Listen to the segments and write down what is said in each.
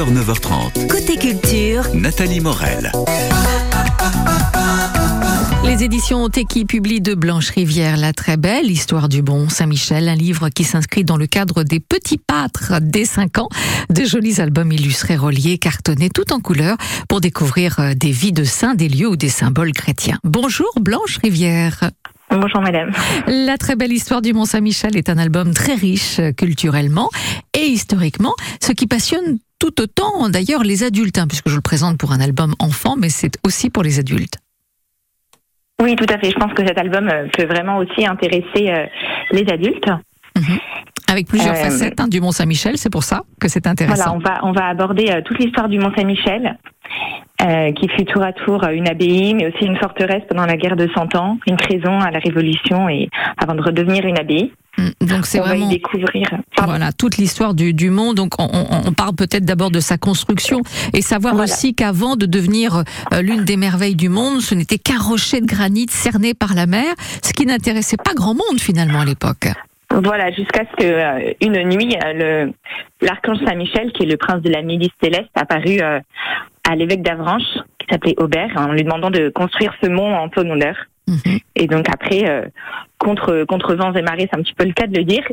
9h, 9h30. Côté culture, Nathalie Morel. Les éditions Teki publient de Blanche Rivière La très belle histoire du bon Saint-Michel, un livre qui s'inscrit dans le cadre des petits pâtres dès 5 ans, de jolis albums illustrés, reliés, cartonnés, tout en couleur, pour découvrir euh, des vies de saints, des lieux ou des symboles chrétiens. Bonjour Blanche Rivière. Bonjour madame. La très belle histoire du Mont Saint-Michel est un album très riche euh, culturellement et historiquement, ce qui passionne tout autant d'ailleurs les adultes, hein, puisque je le présente pour un album enfant, mais c'est aussi pour les adultes. Oui, tout à fait. Je pense que cet album euh, peut vraiment aussi intéresser euh, les adultes. Mhm. Avec plusieurs Euh, facettes hein, du Mont Saint-Michel, c'est pour ça que c'est Voilà, intéressant. on va on va aborder euh, toute l'histoire du Mont Saint-Michel, euh, qui fut tour à tour une abbaye, mais aussi une forteresse pendant la guerre de Cent Ans, une prison à la Révolution et avant de redevenir une abbaye. Mm, Donc c'est on va vraiment y découvrir. Pardon. voilà toute l'histoire du, du mont. Donc on, on- on parle peut-être d'abord de sa construction et savoir Voilà. aussi qu'avant de devenir euh, l'une des merveilles du monde, ce n'était qu'un rocher de granit cerné par la mer, ce qui n'intéressait pas grand monde finalement à l'époque. Voilà, jusqu'à ce que euh, une nuit, euh, le l'archange Saint-Michel, qui est le prince de la milice céleste, apparut euh, à l'évêque d'Avranches, qui s'appelait Aubert, en lui demandant de construire ce mont en son honneur. Mhm. Et donc après, contre contre vents et marées, c'est un petit peu le cas de le dire.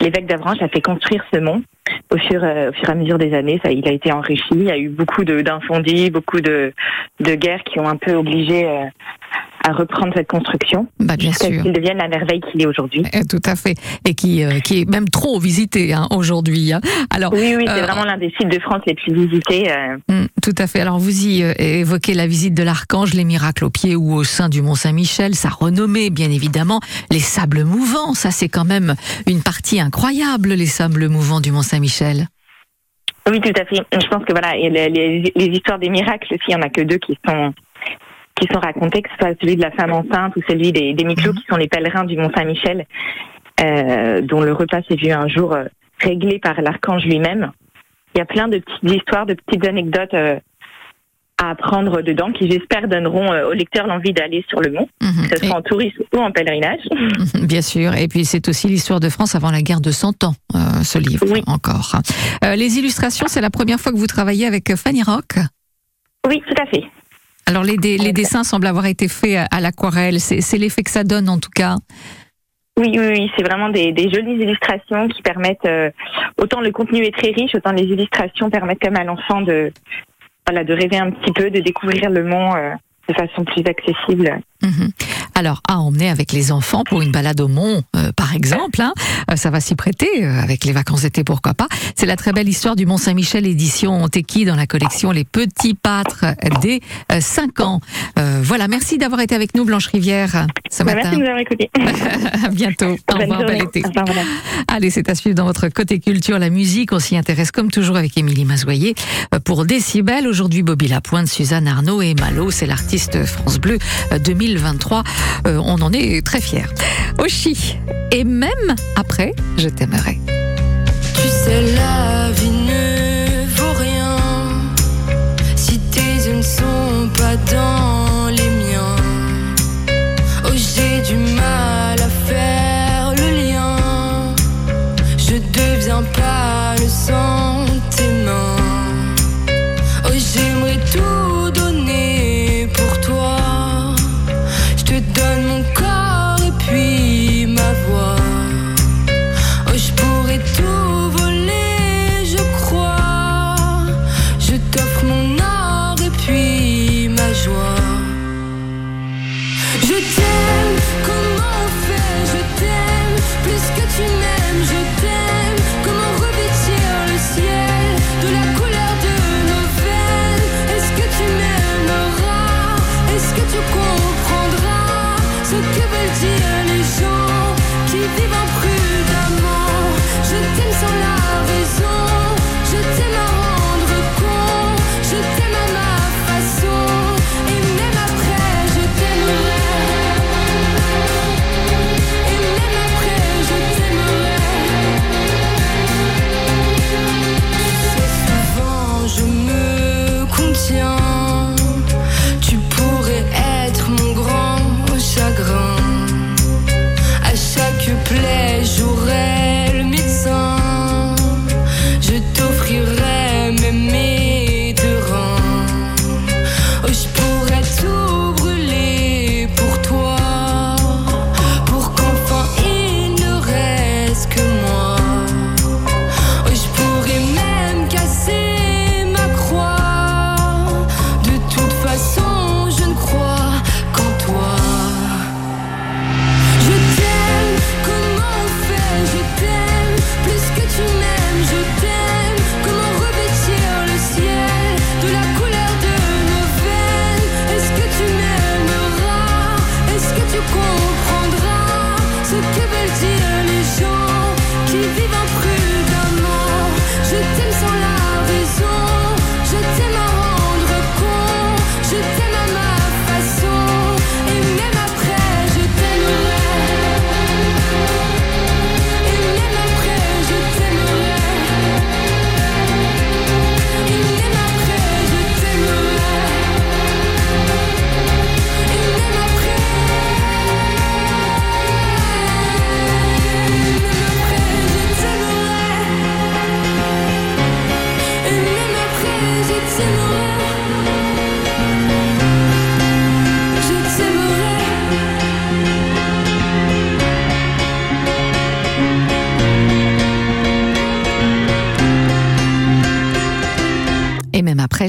L'évêque d'Avranches a fait construire ce mont au fur, euh, au fur et à mesure des années. Ça, il a été enrichi. Il y a eu beaucoup d'incendies, beaucoup de, de guerres qui ont un peu obligé euh, à reprendre cette construction Bah bien jusqu'à ce sûr. qu'il devienne la merveille qu'il est aujourd'hui. Eh, Tout à fait. Et qui, euh, qui est même trop visité hein, aujourd'hui. hein. Alors, Oui, oui, c'est Euh, vraiment l'un des sites de France les plus visités. euh, Mm, Tout à fait. Alors vous y euh, évoquez la visite de l'archange, les miracles au pied ou au sein du Mont Saint-Michel, sa renommée bien évidemment, les sables mouvants, ça c'est quand même une partie incroyable, les sables mouvants du Mont Saint-Michel. Oui, tout à fait. Je pense que voilà, les, les- les histoires des miracles aussi, il n'y en a que deux qui sont qui sont racontées, que ce soit celui de la femme enceinte ou celui des, des Miclos, qui sont les pèlerins du Mont Saint-Michel, euh, dont le repas s'est vu un jour euh, réglé par l'archange lui-même. Il y a plein de petites histoires, de petites anecdotes euh, à apprendre dedans, qui j'espère donneront aux lecteurs l'envie d'aller sur le mont, Mhm. que ce soit en tourisme ou en pèlerinage. Bien sûr. Et puis c'est aussi l'histoire de France avant la guerre de 100 ans, euh, ce livre Oui. encore. Euh, les illustrations, c'est la première fois que vous travaillez avec Fanny Rock. Oui, tout à fait. Alors les, dé- les dessins semblent avoir été faits à, l'aquarelle. C'est l'effet que ça donne en tout cas. Oui, oui, oui, c'est vraiment des, des jolies illustrations qui permettent, euh, autant le contenu est très riche, autant les illustrations permettent quand même à l'enfant de, voilà, de rêver un petit peu, de découvrir le mont euh, de façon plus accessible. Mhm. Alors, à emmener avec les enfants pour une balade au mont, euh, par exemple, hein, euh, ça va s'y prêter, euh, avec les vacances d'été, pourquoi pas. C'est la très belle histoire du Mont Saint-Michel, édition Teki, dans la collection Les Petits Pâtres des 5 ans. Voilà, merci d'avoir été avec nous, Blanche Rivière, ce Bah, matin. merci de nous avoir écoutés. à bientôt. Au revoir, bel été. Revoir. Allez, c'est à suivre dans votre côté culture, la musique. On s'y intéresse comme toujours avec Émilie Mazoyer. Pour Décibel, aujourd'hui Bobby Lapointe, Suzanne Arnaud et Malo, c'est l'artiste France Bleu euh, 2023. Euh, on en est très fiers. Oshi, et même après, je t'aimerai. Tu sais, la vie ne vaut rien si tes yeux ne sont pas dans les miens. Oh, j'ai du mal à faire le lien. Je deviens pas le sang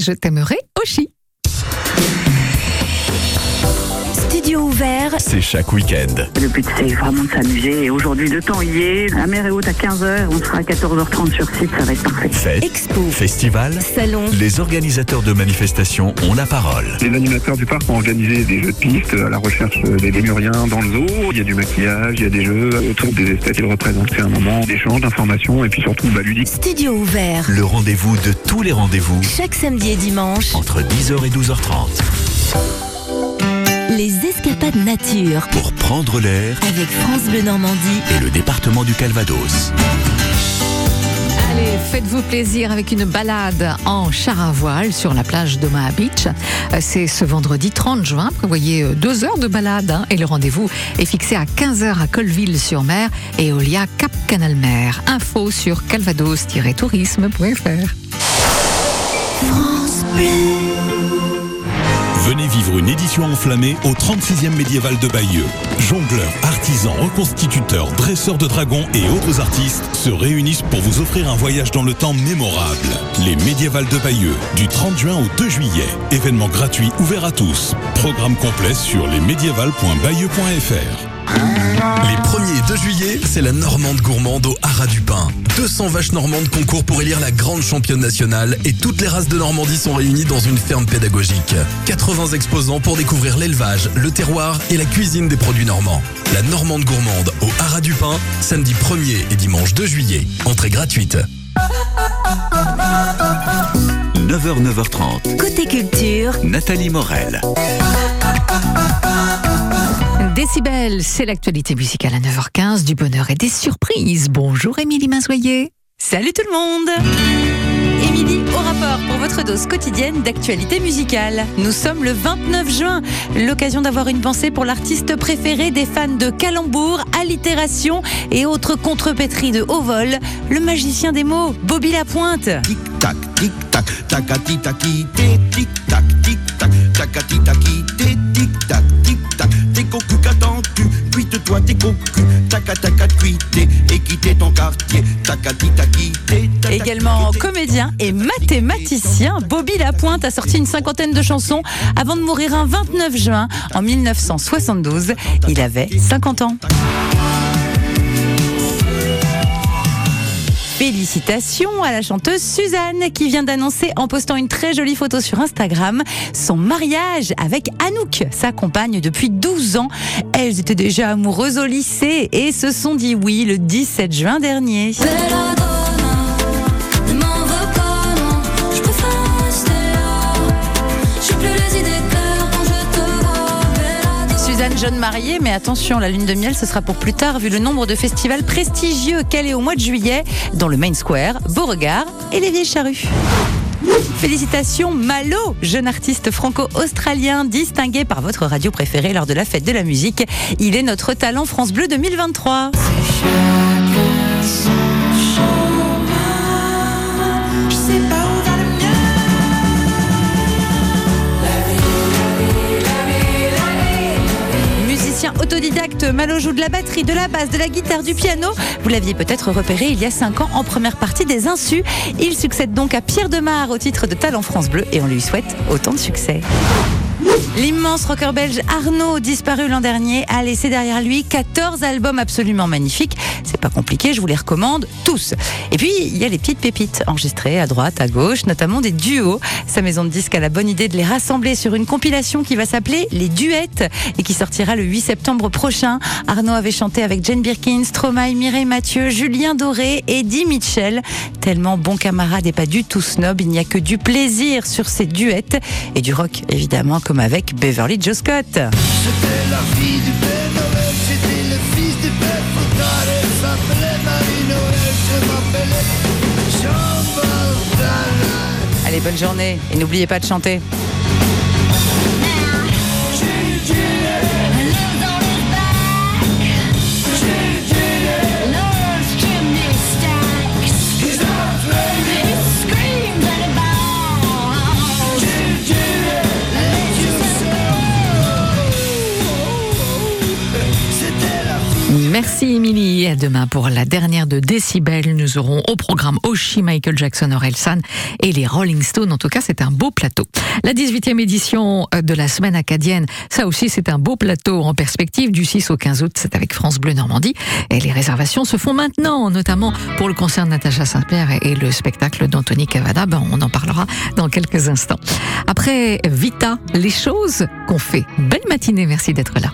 je t'aimerai aussi. Studio ouvert C'est chaque week-end. Le but, c'est vraiment de s'amuser. Et aujourd'hui, le temps y est. La mer est haute à 15h. On sera à 14h30 sur site. Ça va être parfait. Fête, Expo. festival, Salon. les organisateurs de manifestations ont la parole. Les animateurs du parc ont organisé des jeux de piste à la recherche des lémuriens dans le zoo. Il y a du maquillage, il y a des jeux autour des espèces. Ils représentent c'est un moment d'échange, d'information et puis surtout bah, ludique. Studio ouvert. Le rendez-vous de tous les rendez-vous Chaque samedi et dimanche, entre 10h et 12h30 les escapades nature pour prendre l'air avec France Bleu Normandie. et le département du Calvados. Allez, faites-vous plaisir avec une balade en char à voile sur la plage d'Omaha Beach. Euh, C'est ce vendredi 30 juin. Prévoyez euh, deux heures de balade hein, et le rendez-vous est fixé à 15h à Colville-sur-Mer et Olia Cap Canal-Mer. Info sur calvados-tourisme.fr. Venez une édition enflammée au 36e médiéval de Bayeux. Jongleurs, artisans, reconstituteurs, dresseurs de dragons et autres artistes se réunissent pour vous offrir un voyage dans le temps mémorable. Les médiévals de Bayeux, du 30 juin au 2 juillet. Événement gratuit ouvert à tous. Programme complet sur lesmédiévals.bayeux.fr. Les 1er et 2 juillet, c'est la Normande gourmande au Haras du Pin. 200 vaches normandes concourent pour élire la grande championne nationale et toutes les races de Normandie sont réunies dans une ferme pédagogique. 80 exposants pour découvrir l'élevage, le terroir et la cuisine des produits normands. La Normande gourmande au Haras du Pin, samedi 1er et dimanche 2 juillet. Entrée gratuite. 9h, 9h30. Côté culture, Nathalie Morel. Décibel, c'est l'actualité musicale à 9h15, du bonheur et des surprises. Bonjour Émilie Mazoyer. Salut tout le monde Émilie au rapport pour votre dose quotidienne d'actualité musicale. Nous sommes le 29 juin, l'occasion d'avoir une pensée pour l'artiste préféré des fans de calembour, allitération et autres contrepétries de haut vol, le magicien des mots, Bobby Lapointe. tic tac tic tac tacati tic tac tic tac tacati cuite-toi tes cocus taca taca cuité et quitter ton quartier tacati taki té tac, Également comédien et mathématicien, Bobby Lapointe a sorti une cinquantaine de chansons avant de mourir un 29 juin en 1972. Il avait 50 ans. Félicitations à la chanteuse Suzanne qui vient d'annoncer en postant une très jolie photo sur Instagram son mariage avec Anouk, sa compagne depuis 12 ans. Elles étaient déjà amoureuses au lycée et se sont dit oui le 17 juin dernier. Jeune mariée, mais attention, la lune de miel, ce sera pour plus tard, vu le nombre de festivals prestigieux qu'elle est au mois de juillet, dans le Main Square, Beauregard et les Vieilles Charrues. Félicitations Malo, jeune artiste franco-australien distingué par votre radio préférée lors de la fête de la musique. Il est notre talent France Bleu 2023. Autodidacte, Malo joue de la batterie, de la basse, de la guitare, du piano. Vous l'aviez peut-être repéré il y a 5 ans en première partie des Insus. Il succède donc à Pierre Demar au titre de Talent France Bleu et on lui souhaite autant de succès. L'immense rocker belge Arnaud, disparu l'an dernier, a laissé derrière lui 14 albums absolument magnifiques. C'est pas compliqué, je vous les recommande tous. Et puis, il y a les petites pépites enregistrées à droite, à gauche, notamment des duos. Sa maison de disques a la bonne idée de les rassembler sur une compilation qui va s'appeler Les Duettes et qui sortira le 8 septembre prochain. Arnaud avait chanté avec Jane Birkin, Stromae, Mireille Mathieu, Julien Doré, Eddie Mitchell. Tellement bon camarade et pas du tout snob, il n'y a que du plaisir sur ces duettes et du rock évidemment comme avec Beverly Joe Scott. C'était la fille du Père Noël, c'était le fils du Père Fouettard, elle s'appelait Marie-Noël, je m'appelais Jean-Paul Dalla. Allez, bonne journée et n'oubliez pas de chanter. Merci Émilie. À demain pour la dernière de Décibel. Nous aurons au programme Oshi, Michael Jackson, Orelsan et les Rolling Stones. En tout cas, c'est un beau plateau. La 18e édition euh, de la semaine acadienne, ça aussi, c'est un beau plateau en perspective du 6 au 15 août. C'est avec France Bleu Normandie. Et les réservations se font maintenant, notamment pour le concert de Natacha Saint-Pierre et le spectacle d'Anthony Cavada. Ben, on en parlera dans quelques instants. Après Vita, les choses qu'on fait. Belle matinée. Merci d'être là.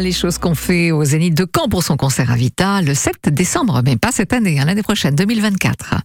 Les choses qu'on fait au Zénith de Caen pour son concert à Vita le 7 décembre, mais pas cette année, hein, l'année prochaine, 2024.